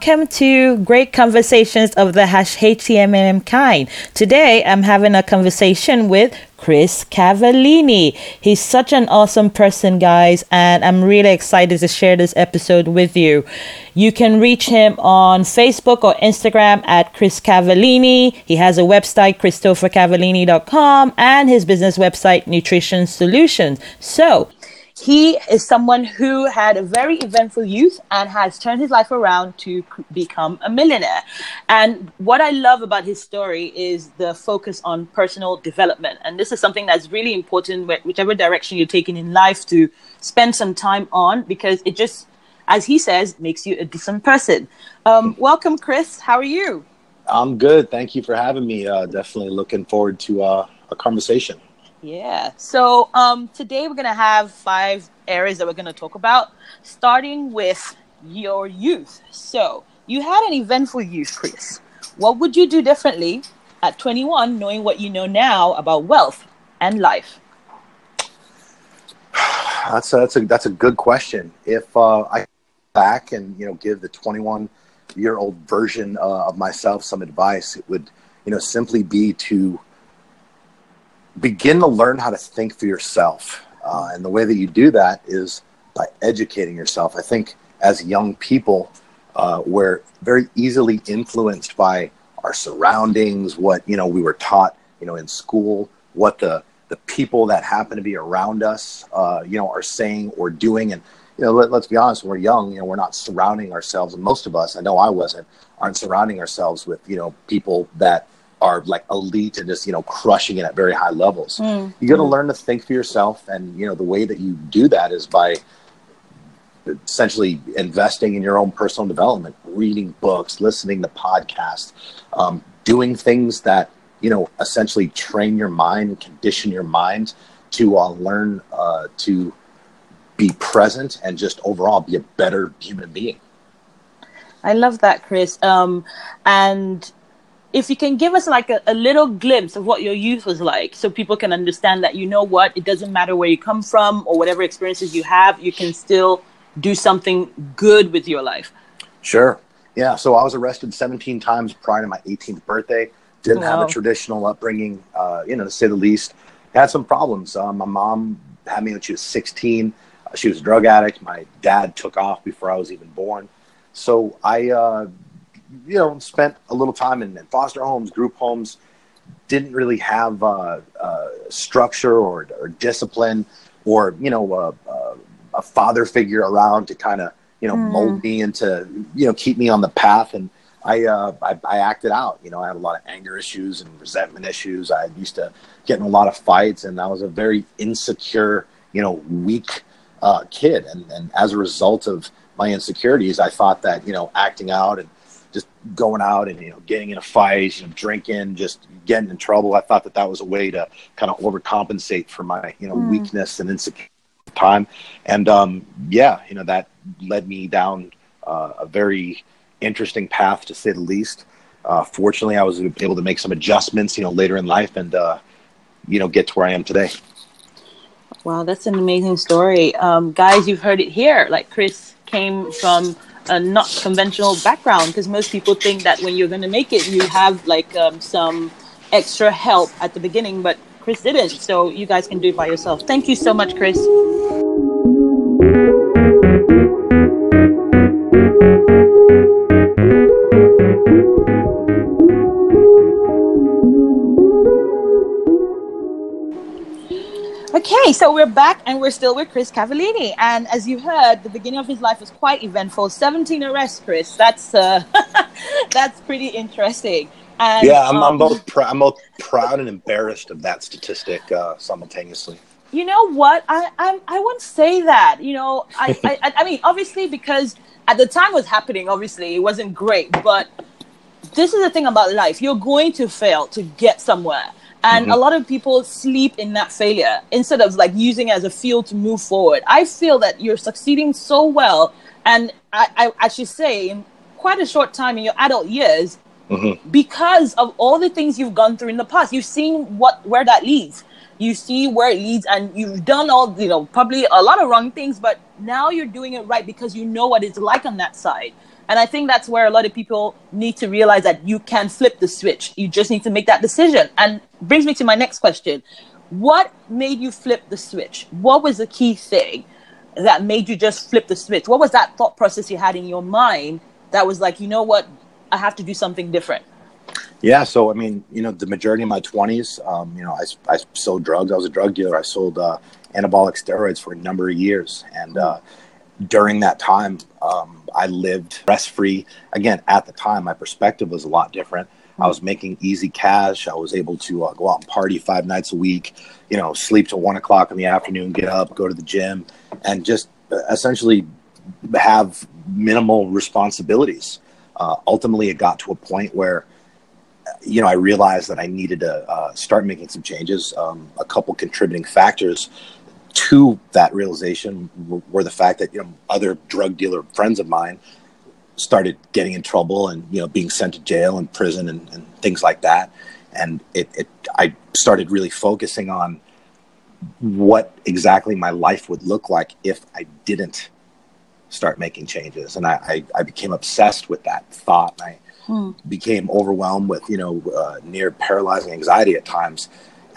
Welcome to Great Conversations of the HTMM kind. Today, I'm having a conversation with Chris Cavallini. He's such an awesome person, guys, and I'm really excited to share this episode with you. You can reach him on Facebook or Instagram at Chris Cavallini. He has a website, christophercavallini.com, and his business website, Nutrition Solutions. So, he is someone who had a very eventful youth and has turned his life around to become a millionaire. And what I love about his story is the focus on personal development. And this is something that's really important, whichever direction you're taking in life, to spend some time on because it just, as he says, makes you a decent person. Um, welcome, Chris. How are you? I'm good. Thank you for having me. Uh, definitely looking forward to uh, a conversation. Yeah. So um, today we're going to have five areas that we're going to talk about, starting with your youth. So you had an eventful youth, Chris. What would you do differently at 21, knowing what you know now about wealth and life? That's a, that's a that's a good question. If uh, I back and you know give the 21 year old version uh, of myself some advice, it would you know simply be to begin to learn how to think for yourself. Uh, and the way that you do that is by educating yourself. I think as young people, uh, we're very easily influenced by our surroundings, what you know we were taught, you know, in school, what the the people that happen to be around us, uh, you know, are saying or doing. And you know, let, us be honest, when we're young, you know, we're not surrounding ourselves. Most of us, I know I wasn't, aren't surrounding ourselves with you know people that are like elite and just you know crushing it at very high levels. Mm. You got to mm. learn to think for yourself, and you know the way that you do that is by essentially investing in your own personal development, reading books, listening to podcasts, um, doing things that you know essentially train your mind, and condition your mind to uh, learn uh, to be present and just overall be a better human being. I love that, Chris. Um, and if you can give us like a, a, little glimpse of what your youth was like so people can understand that you know what it doesn't matter where you come from or whatever experiences you have you can still do something good with your life. Sure. Yeah so i was arrested 17 times prior to my 18th birthday. Didn't wow. have a traditional upbringing uh, you know to say the least. Had some problems. Uh, my mom had me when she was 16 uh, she was a drug addict. My dad took off before i was even born. So i uh, you know, spent a little time in, in foster homes, group homes, didn't really have uh, uh, structure or, or, discipline or, you know, uh, uh a father figure around to kind of, you know, mm. mold me into, you know, keep me on the path. And I, uh, I, I, acted out, you know, I had a lot of anger issues and resentment issues. I used to get in a lot of fights and I was a very insecure, you know, weak uh, kid. And, and as a result of my insecurities, I thought that, you know, acting out and, going out and you know getting in a fight, you know, drinking, just getting in trouble. I thought that that was a way to kind of overcompensate for my you know mm. weakness and insecurity time. And um, yeah, you know that led me down uh, a very interesting path to say the least. Uh, fortunately, I was able to make some adjustments, you know, later in life, and uh, you know, get to where I am today. Wow, that's an amazing story, um, guys. You've heard it here. Like Chris came from a not conventional background because most people think that when you're going to make it, you have like um, some extra help at the beginning, but Chris didn't. So you guys can do it by yourself. Thank you so much, Chris. Okay, so we're back and we're still with Chris Cavallini. And as you heard, the beginning of his life was quite eventful. 17 arrests, Chris. That's uh, that's pretty interesting. And, yeah, I'm, um, I'm both pr- I'm both proud and embarrassed of that statistic uh, simultaneously. You know what? I I, I wouldn't say that. You know, I, I I mean, obviously because at the time it was happening, obviously it wasn't great, but this is the thing about life. You're going to fail to get somewhere and mm-hmm. a lot of people sleep in that failure instead of like using it as a field to move forward. I feel that you're succeeding so well. And I, I, I should say, in quite a short time in your adult years, mm-hmm. because of all the things you've gone through in the past, you've seen what where that leads. you see where it leads and you've done all you know probably a lot of wrong things but now you're doing it right because you know what it's like on that side and i think that's where a lot of people need to realize that you can flip the switch. You just need to make that decision. And brings me to my next question. What made you flip the switch? What was the key thing that made you just flip the switch? What was that thought process you had in your mind that was like you know what? I have to do something different. Yeah, so I mean, you know, the majority of my twenties, um, you know, I, I sold drugs. I was a drug dealer. I sold uh, anabolic steroids for a number of years, and uh, during that time, um, I lived stress free. Again, at the time, my perspective was a lot different. I was making easy cash. I was able to uh, go out and party five nights a week. You know, sleep till one o'clock in the afternoon, get up, go to the gym, and just uh, essentially have minimal responsibilities. Uh, ultimately, it got to a point where you know, I realized that I needed to uh, start making some changes. Um, a couple contributing factors to that realization were the fact that you know other drug dealer friends of mine started getting in trouble and you know being sent to jail and prison and, and things like that. And it, it, I started really focusing on what exactly my life would look like if I didn't start making changes. And I, I, I became obsessed with that thought. And I, mm. became overwhelmed with you know uh, near paralyzing anxiety at times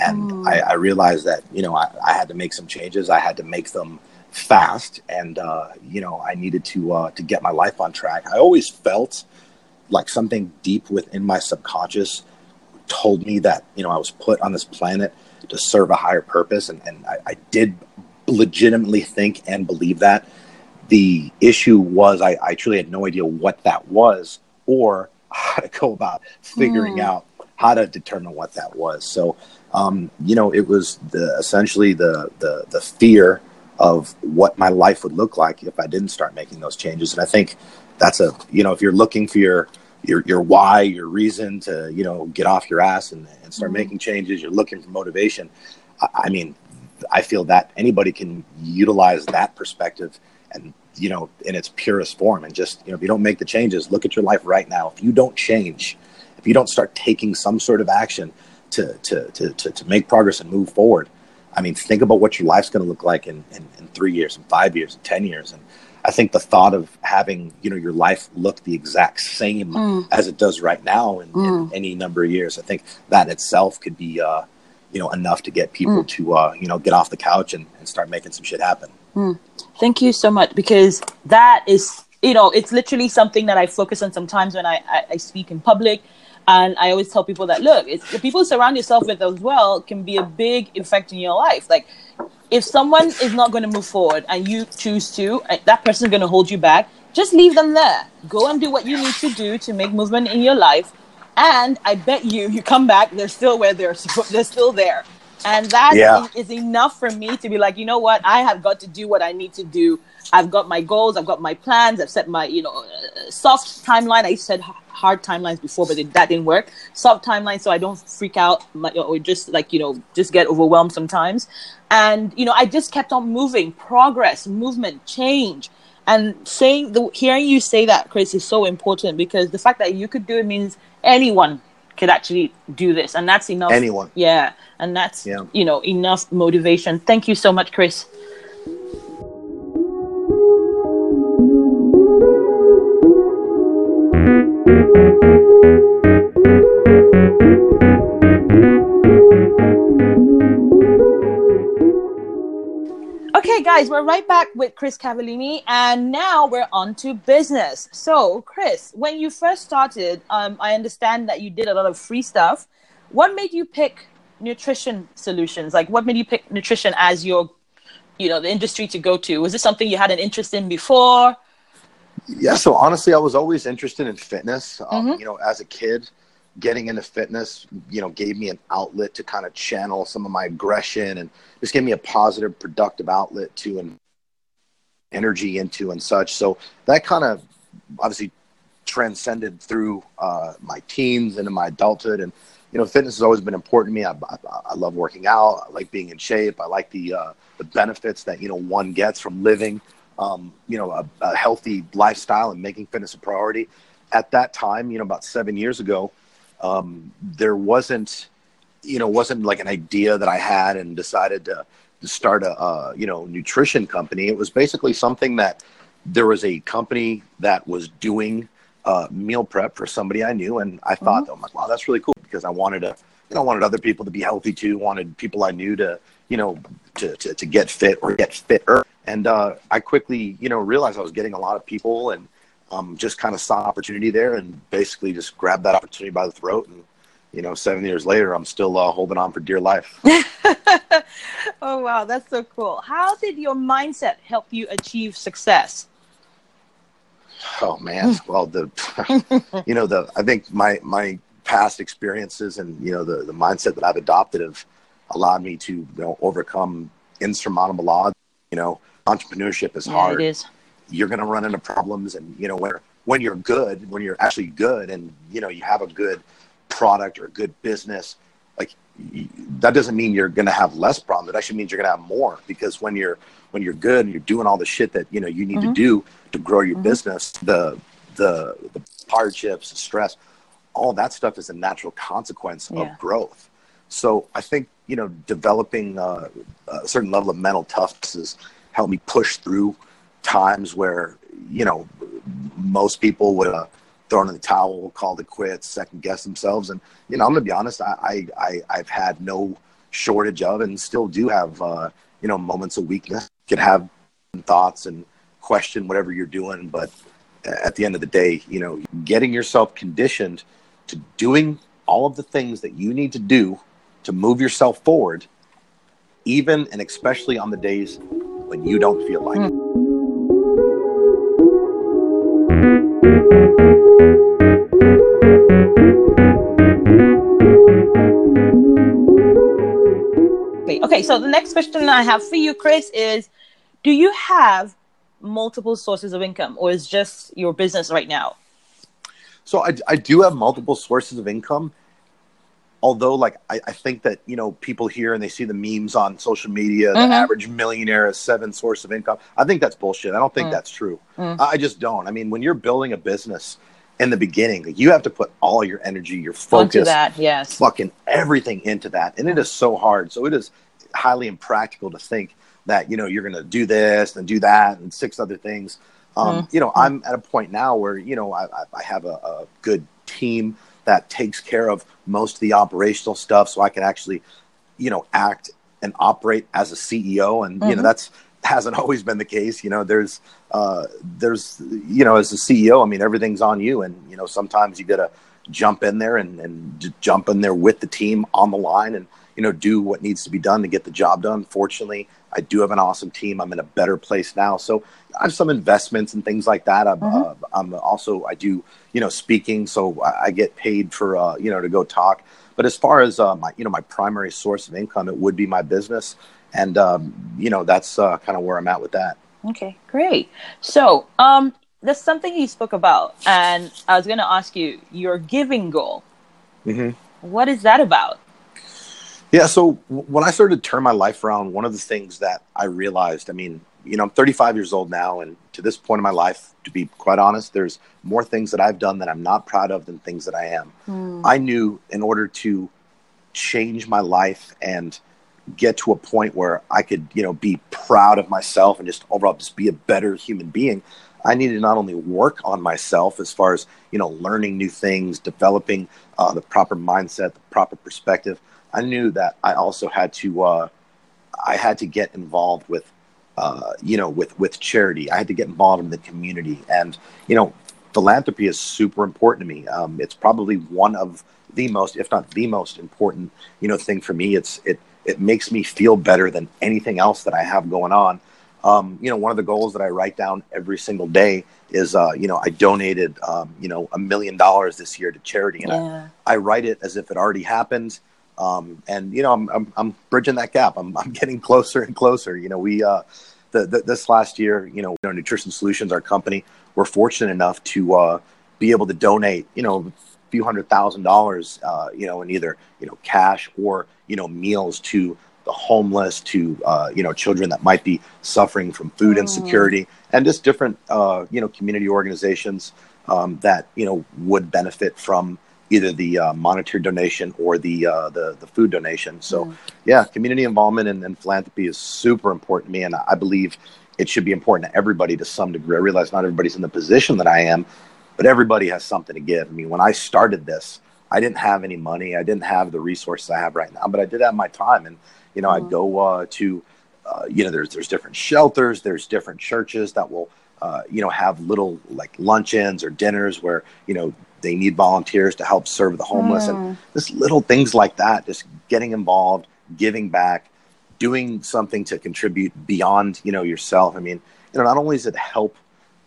and mm. I, I, realized that you know I, I, had to make some changes i had to make them fast and uh, you know i needed to uh, to get my life on track i always felt like something deep within my subconscious told me that you know i was put on this planet to serve a higher purpose and, and I, I did legitimately think and believe that the issue was I, I truly had no idea what that was or how to go about figuring mm. out how to determine what that was. So, um, you know, it was the essentially the, the the fear of what my life would look like if I didn't start making those changes. And I think that's a you know, if you're looking for your your your why, your reason to you know get off your ass and, and start mm. making changes, you're looking for motivation. I, I mean, I feel that anybody can utilize that perspective and you know, in its purest form. And just, you know, if you don't make the changes, look at your life right now. If you don't change, if you don't start taking some sort of action to, to, to, to, to make progress and move forward, I mean, think about what your life's going to look like in, in, in three years, in five years, in 10 years. And I think the thought of having, you know, your life look the exact same mm. as it does right now in, mm. in, any number of years, I think that itself could be, uh, you know, enough to get people mm. to, uh, you know, get off the couch and, and start making some shit happen. Mm. Thank you so much because that is, you know, it's literally something that I focus on sometimes when I, I, I speak in public. And I always tell people that, look, it's, the people you surround yourself with as well can be a big effect in your life. Like, if someone is not going to move forward and you choose to, that person is going to hold you back, just leave them there. Go and do what you need to do to make movement in your life. And I bet you, you come back, they're still where they're, they're still there and that yeah. is, is, enough for me to be like you know what i have got to do what i need to do i've got my goals i've got my plans i've set my you know uh, soft timeline i said hard timelines before but it, that didn't work. Soft timelines, so i don't freak out or just like you know just get overwhelmed sometimes. And you know i just kept on moving. Progress movement change. And saying the hearing you say that chris is so important because the fact that you could do it means anyone could actually do this. And that's enough. Anyone. Yeah. And that's yeah. you know enough motivation. Thank you so much chris Okay, guys, we're right back with Chris Cavallini, and now we're on to business. So, Chris, when you first started, um, I understand that you did a lot of free stuff. What made you pick nutrition solutions? Like, what made you pick nutrition as your, you know, the industry to go to? Was this something you had an interest in before? Yeah. So honestly, I was always interested in fitness. Um, mm-hmm. You know, as a kid, getting into fitness, you know, gave me an outlet to kind of channel some of my aggression and just gave me a positive, productive outlet to and energy into and such. So that kind of obviously transcended through uh, my teens into my adulthood and you know, fitness has always been important to me. I, I, I love working out. I like being in shape. I like the uh, the benefits that you know one gets from living, um, you know, a, a, healthy lifestyle and making fitness a priority. At that time, you know, about seven years ago, um, there wasn't you know, wasn't like an idea that I had and decided to, to start a, uh, you know, nutrition company. It was basically something that there was a company that was doing uh, meal prep for somebody I knew, and I thought, mm-hmm. I'm like, wow, that's really cool because I wanted to, you know, wanted other people to be healthy too. Wanted people I knew to, you know, to to, to get fit or get fitter. And uh, I quickly, you know, realized I was getting a lot of people and um, just kind of saw opportunity there and basically just grabbed that opportunity by the throat. And, you know, seven years later, I'm still uh, holding on for dear life. oh, wow. That's so cool. How did your mindset help you achieve success? Oh man, well the you know the I think my my past experiences and you know the the mindset that I've adopted have allowed me to you know overcome insurmountable odds. You know, entrepreneurship is yeah, hard. It is you're going to run into problems and you know when when you're good when you're actually good and you know you have a good product or a good business like that doesn't mean you're going to have less problems it actually means you're going to have more because when you're when you're good and you're doing all the shit that you know you need mm-hmm. to do to grow your mm-hmm. business the the the hardships the stress all that stuff is a natural consequence yeah. of growth so i think you know developing uh, a certain level of mental toughness has helped me push through times where you know most people would have thrown in the towel, called it quits, second guess themselves. And you know, I'm gonna be honest, I, I I've had no shortage of, and still do have uh, you know moments of weakness. You can have thoughts and question whatever you're doing, but at the end of the day, you know, getting yourself conditioned to doing all of the things that you need to do to move yourself forward, even and especially on the days when you don't feel like it. Okay, so the next question I have for you, Chris, is do you have multiple sources of income or is just your business right now? So I, I do have multiple sources of income. Although, like, I, I think that, you know, people hear and they see the memes on social media, mm-hmm. the average millionaire is seven source of income. I think that's bullshit. I don't think mm. that's true. Mm. I just don't. I mean, when you're building a business in the beginning, you have to put all your energy, your focus, Onto that, yes. fucking everything into that. And it is so hard. So it is highly impractical to think that you know you're going to do this and do that and six other things. Um, mm-hmm. You know, I'm at a point now where you know I, I have a, a, good team that takes care of most of the operational stuff, so I can actually, you know, act and operate as a CEO, and mm-hmm. you know mm-hmm. that's hasn't always been the case. You know, there's uh, there's you know as a CEO, I mean everything's on you, and you know sometimes you got to jump in there and, and jump in there with the team on the line and you know, do what needs to be done to get the job done. Fortunately, I do have an awesome team. I'm in a better place now. So I have some investments and things like that. I'm, mm-hmm. uh, I'm also, I do, you know, speaking. So I, get paid for, uh, you know, to go talk. But as far as uh, my, you know, my primary source of income, it would be my business. And, um, you know, that's uh, kind of where I'm at with that. Okay, great. So, um, there's something you spoke about, and I was going to ask you your giving goal. Mm-hmm. What is that about? Yeah. So when I started to turn my life around, one of the things that I realized, I mean, you know, I'm 35 years old now, and to this point in my life, to be quite honest, there's more things that I've done that I'm not proud of than things that I am. Mm. I knew in order to change my life and get to a point where I could, you know, be proud of myself and just overall just be a better human being, I needed to not only work on myself as far as, you know, learning new things, developing uh, the proper mindset, the proper perspective, I knew that I also had to uh, I had to get involved with uh, you know with with charity. I had to get involved in the community, and you know philanthropy is super important to me. Um, it's probably one of the most, if not the most important, you know, thing for me. It's it it makes me feel better than anything else that I have going on. Um, you know, one of the goals that I write down every single day is, uh, you know, I donated, um, you know, a million dollars this year to charity, and yeah. I, I, write it as if it already happened. Um, and you know, I'm, I'm, I'm bridging that gap. I'm I'm getting closer and closer. You know, we uh, the, the, this last year, you know, Nutrition Solutions, our company, we're fortunate enough to uh, be able to donate, you know, a few hundred thousand dollars, uh, you know, in either you know cash or you know meals to the homeless, to uh, you know children that might be suffering from food mm. insecurity, and just different uh, you know community organizations um, that you know would benefit from either the uh, monetary donation or the uh, the, the food donation. So, mm. yeah, community involvement and, and, philanthropy is super important to me, and I believe it should be important to everybody to some degree. I realize not everybody's in the position that I am, but everybody has something to give. I mean, when I started this, I didn't have any money, I didn't have the resources I have right now, but I did have my time, and you know, mm. I'd go uh, to uh, you know, there's there's different shelters, there's different churches that will uh, you know, have little like luncheons or dinners where, you know, they need volunteers to help serve the homeless mm. and just little things like that, just getting involved, giving back, doing something to contribute beyond, you know, yourself. I mean, you know, not only does it help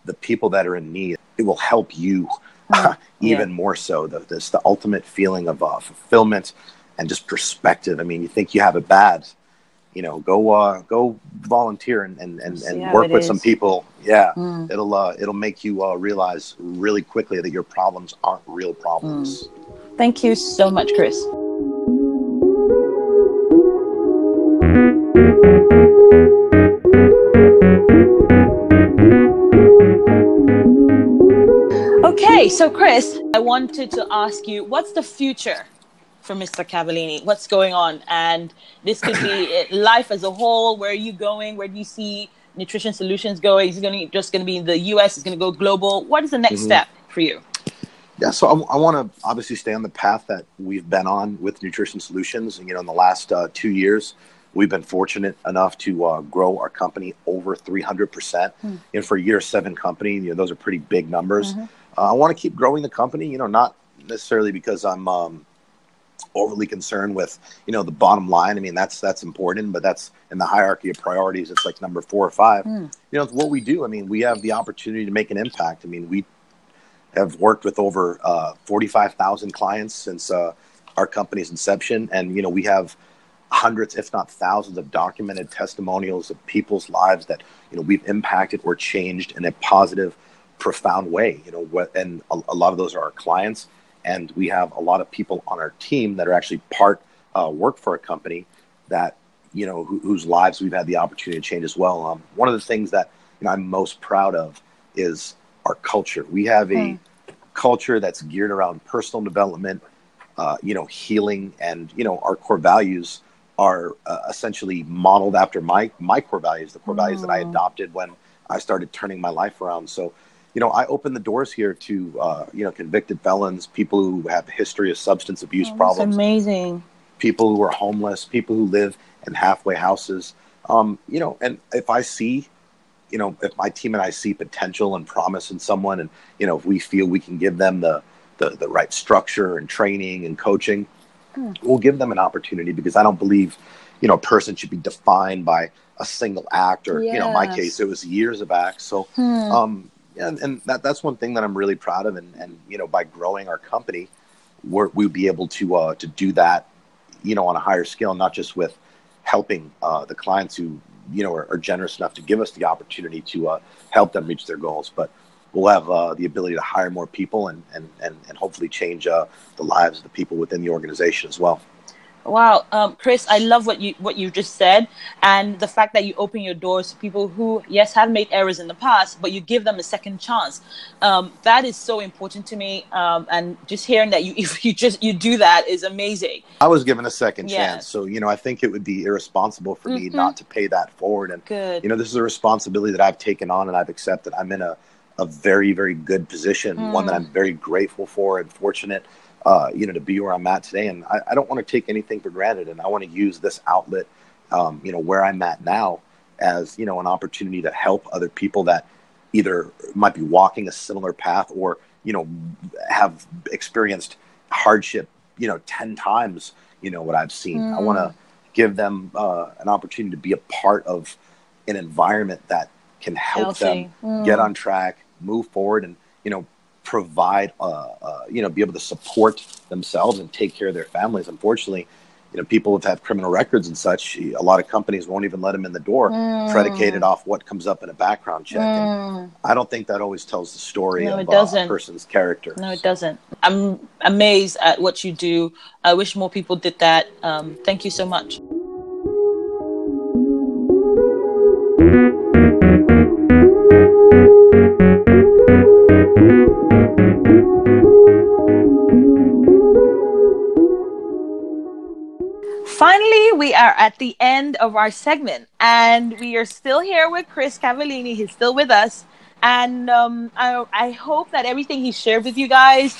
the people that are in need, it will help you mm. even yeah. more so. The, this, the ultimate feeling of uh, fulfillment and just perspective. I mean, you think you have it bad, you know, go uh, go volunteer and and, and, and work with is. some people. Yeah, mm. it'll uh, it'll make you uh, realize really quickly that your problems aren't real problems. Mm. Thank you so much, Chris. Okay, so Chris, I wanted to ask you, what's the future for Mr. Cavallini? What's going on? And this could be life as a whole. Where are you going? Where do you see nutrition solutions going? Is it going to just going to be in the U.S.? Is going to go global? What is the next mm-hmm. step for you? Yeah, so I, I want to obviously stay on the path that we've been on with Nutrition Solutions. And, you know, in the last uh, two years, we've been fortunate enough to uh, grow our company over 300%. Mm. And for a year seven company, you know, those are pretty big numbers. Mm-hmm. Uh, I want to keep growing the company, you know, not necessarily because I'm, um, overly concerned with you know the bottom line. I mean that's that's important, but that's in the hierarchy of priorities. It's like number four or five. Mm. You know, it's what we do. I mean, we have the opportunity to make an impact. I mean, we have worked with over uh, forty five thousand clients since uh, our company's inception, and you know we have hundreds, if not thousands, of documented testimonials of people's lives that you know we've impacted or changed in a positive, profound way. You know, what, and a, a lot of those are our clients and we have a lot of people on our team that are actually part uh, work for a company that you know whose lives we've had the opportunity to change as well. Um, one of the things that you know, I'm most proud of is our culture. We have a mm. culture that's geared around personal development, uh, you know, healing, and you know our core values are uh, essentially modeled after my my core values, the core mm. values that I hmm. adopted when I started turning my life around. So you know, I open the doors here to, uh, you know, convicted felons, people who have a history of substance abuse oh, problems. amazing. People who are homeless, people who live in halfway houses. Um, you know, and if I see, you know, if my team and I see potential and promise in someone, and you know, if we feel we can give them the the, the right structure and training and coaching, hmm. we'll give them an opportunity because I don't believe, you know, a person should be defined by a single act or, yes. you know, in my case, it was years of acts. So, hmm. um, yeah, and, and that, that's one thing that I'm really proud of. And, and you know, by growing our company, we're, we'll be able to uh, to do that, you know, on a higher scale, not just with helping uh, the clients who you know are, are, generous enough to give us the opportunity to uh, help them reach their goals, but we'll have uh, the ability to hire more people and and and, and hopefully change uh, the lives of the people within the organization as well. Wow, um, Chris, I love what you what you just said, and the fact that you open your doors to people who, yes, have made errors in the past, but you give them a second chance. Um, that is so important to me, um, and just hearing that you if you just you do that is amazing. I was given a second chance, so you know I think it would be irresponsible for mm-hmm. me not to pay that forward. And good. you know this is a responsibility that I've taken on and I've accepted. I'm in a a very very good position, mm. one that mm. I'm very grateful for and fortunate uh, you know, to be where I'm at today. And I, I don't want to take anything for granted. And I want to use this outlet, um, you know, where I'm at now as, you know, an opportunity to help other people that either might be walking a similar path or, you know, have experienced hardship, you know, 10 times, you know, what I've seen. Mm. I want to give them uh, an opportunity to be a part of an environment that can help Healthy. them mm. get on track, move forward, and, you know, provide, uh, uh, you know, be able to support themselves and take care of their families. Unfortunately, you know, people have had criminal records and such. A lot of companies won't even let them in the door, mm. predicated off what comes up in a background check. Mm. I don't think that always tells the story no, of uh, a person's character. No, it doesn't. I'm amazed at what you do. I wish more people did that. Um, thank you so much. At the end of our segment, and we are still here with Chris Cavallini. He's still with us, and um, I, I hope that everything he shared with you guys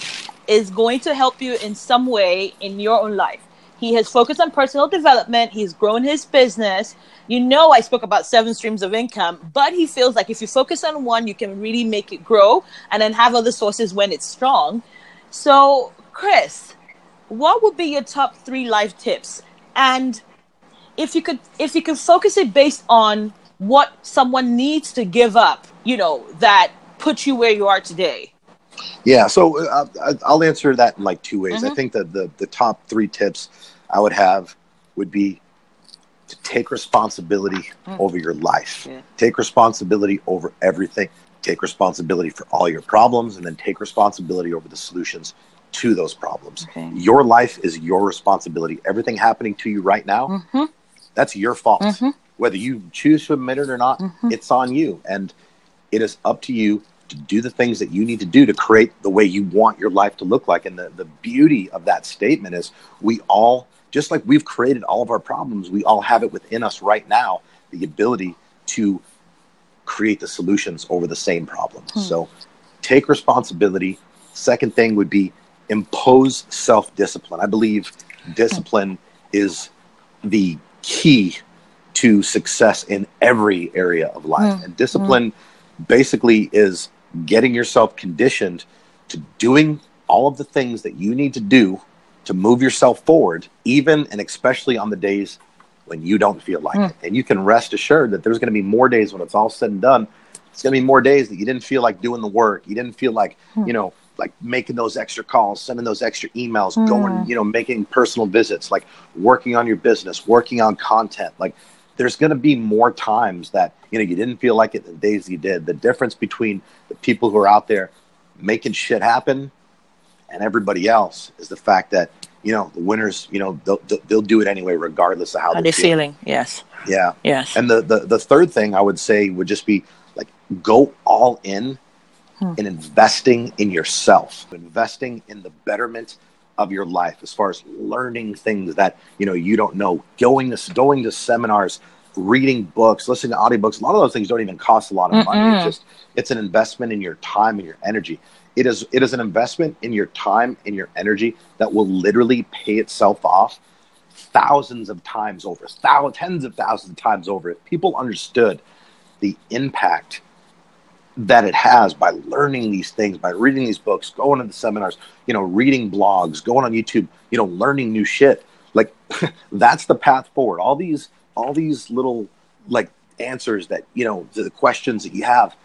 is going to help you in some way in your own life. He has focused on personal development. He's grown his business. You know, I spoke about seven streams of income, but he feels like if you focus on one, you can really make it grow and then have other sources when it's strong. So, Chris, what would be your top three life tips? And if you could, if you could focus it based on what someone needs to give up, you know, that puts you where you are today. Yeah, so uh, I'll answer that in like two ways. Mm-hmm. I think that the the top three tips I would have would be to take responsibility mm. over your life. Yeah. Take responsibility over everything. Take responsibility for all your problems and then take responsibility over the solutions to those problems. Okay. Your life is your responsibility. Everything happening to you right now, mm-hmm. That's your fault. Mm-hmm. Whether you choose to admit it or not, mm-hmm. it's on you. And it is up to you to do the things that you need to do to create the way you want your life to look like. And the, the beauty of that statement is we all just like we've created all of our problems, we all have it within us right now the ability to create the solutions over the same problems. Hmm. So take responsibility. Second thing would be impose self discipline. I believe discipline hmm. is the key to success in every area of life. Hmm. And discipline hmm. basically is getting yourself conditioned to doing all of the things that you need to do to move yourself forward, even and especially on the days when you don't feel like mm. it. And you can rest assured that there's going to be more days when it's all said and done. It's going to be more days that you didn't feel like doing the work. You didn't feel like, mm. you know, like making those extra calls, sending those extra emails, mm. going, you know, making personal visits, like working on your business, working on content. Like there's going to be more times that, you know, you didn't feel like it the days you did. The difference between the people who are out there making shit happen and everybody else is the fact that you know the winners you know they'll, they'll do it anyway regardless of how, how they're, feeling. feeling. yes yeah yes and the, the the third thing i would say would just be like go all in hmm. in investing in yourself investing in the betterment of your life as far as learning things that you know you don't know going to going to seminars reading books listening to audiobooks a lot of those things don't even cost a lot of Mm-mm. money it's just it's an investment in your time and your energy it is it is an investment in your time and your energy that will literally pay itself off thousands of times over, thousands, tens of thousands of times over. If people understood the impact that it has by learning these things, by reading these books, going to the seminars, you know, reading blogs, going on YouTube, you know, learning new shit. Like that's the path forward. All these, all these little like answers that, you know, the questions that you have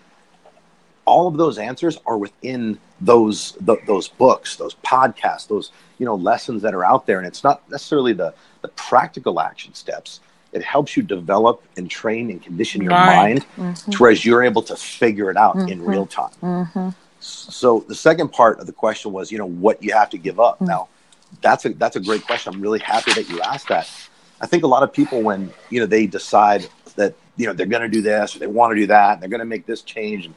all of those answers are within those those books those podcasts those you know lessons that are out there and it's not necessarily the the practical action steps it helps you develop and train and condition your mind, mind mm-hmm. to whereas you're able to figure it out mm-hmm. in real time mm-hmm. so the second part of the question was you know what you have to give up mm. now that's a that's a great question i'm really happy that you asked that i think a lot of people when you know they decide that you know they're going to do this or they want to do that and they're going to make this change and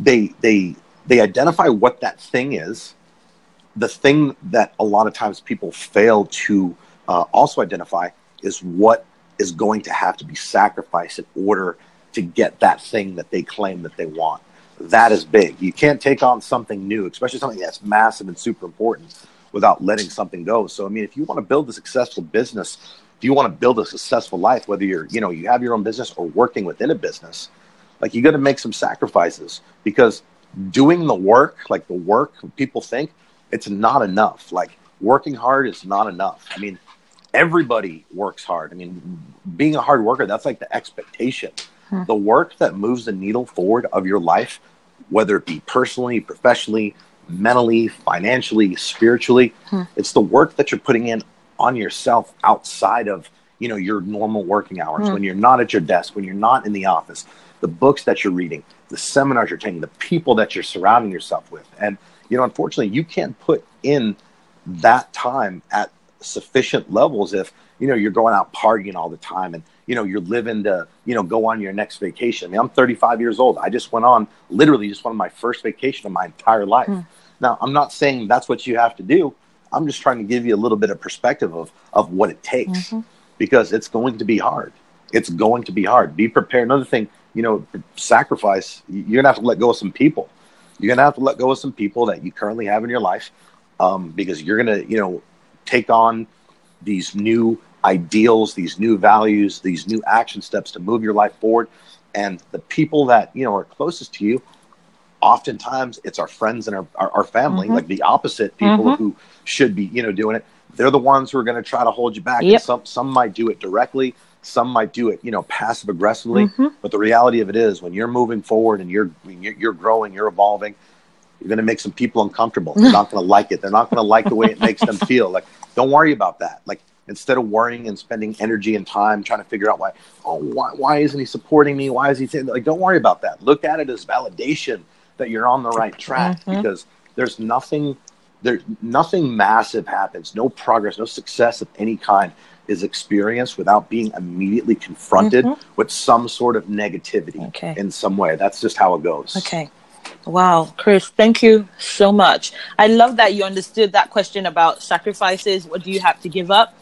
they they they identify what that thing is. The thing that a lot of times people fail to uh, also identify is what is going to have to be sacrificed in order to get that thing that they claim that they want. That is big. You can't take on something new, especially something that's massive and super important, without letting something go. So, I mean, if you want to build a successful business, if you want to build a successful life, whether you're, you know, you have your own business or working within a business, like you got to make some sacrifices because doing the work, like the work people think, it's not enough. Like working hard is not enough. I mean, everybody works hard. I mean, being a hard worker, that's like the expectation. Hmm. The work that moves the needle forward of your life, whether it be personally, professionally, mentally, financially, spiritually, hmm. it's the work that you're putting in on yourself outside of, you know, your normal working hours, hmm. when you're not at your desk, when you're not in the office the books that you're reading, the seminars you're taking, the people that you're surrounding yourself with. And, you know, unfortunately, you can't put in that time at sufficient levels if, you know, you're going out partying all the time and, you know, you're living to, you know, go on your next vacation. I mean, I'm 35 years old. I just went on literally just one of my first vacation of my entire life. Mm. Now, I'm not saying that's what you have to do. I'm just trying to give you a little bit of perspective of, of what it takes. Mm-hmm. because it's going to be hard. It's going to be hard. Be prepared. Another thing, you know, sacrifice. You're gonna have to let go of some people. You're gonna have to let go of some people that you currently have in your life, um, because you're gonna, you know, take on these new ideals, these new values, these new action steps to move your life forward. And the people that you know are closest to you, oftentimes it's our friends and our, our, our family, mm-hmm. like the opposite people mm-hmm. who should be, you know, doing it. They're the ones who are going to try to hold you back. Yep. some some might do it directly, some might do it, you know, passive aggressively. Mm-hmm. But the reality of it is, when you're moving forward and you're you're growing, you're evolving, you're going to make some people uncomfortable. They're not going to like it. They're not going to like the way it makes them feel. Like, don't worry about that. Like, instead of worrying and spending energy and time trying to figure out why, oh, why, why isn't he supporting me? Why is he saying like? Don't worry about that. Look at it as validation that you're on the right track mm-hmm. because there's nothing there nothing massive happens no progress no success of any kind is experienced without being immediately confronted mm-hmm. with some sort of negativity okay. in some way that's just how it goes okay wow. Chris thank you so much. I love that you understood that question about sacrifices what do you have to give up?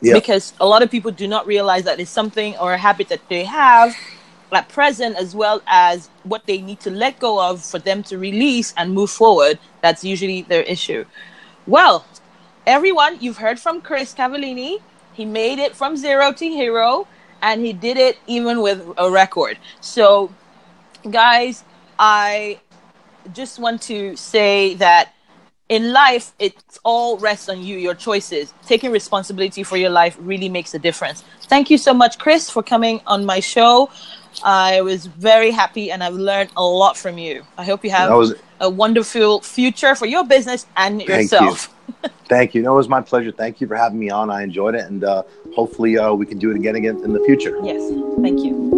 Yep. because a lot of people do not realize that it's something or a habit that they have at present as well as what they need to let go of for them to release and move forward. That's usually their issue. Well everyone you've heard from chris cavallini. He made it from zero to hero and he did it even with a record. So guys i just want to say that in life it all rests on you your choices taking responsibility for your life really makes a difference thank you so much chris for coming on my show I was very happy and I've learned a lot from you. I hope you have was, a wonderful future for your business and yourself. You. thank you. No, it was my pleasure. Thank you for having me on. I enjoyed it, and uh, hopefully uh, we can do it again again in the future. Yes. Thank you.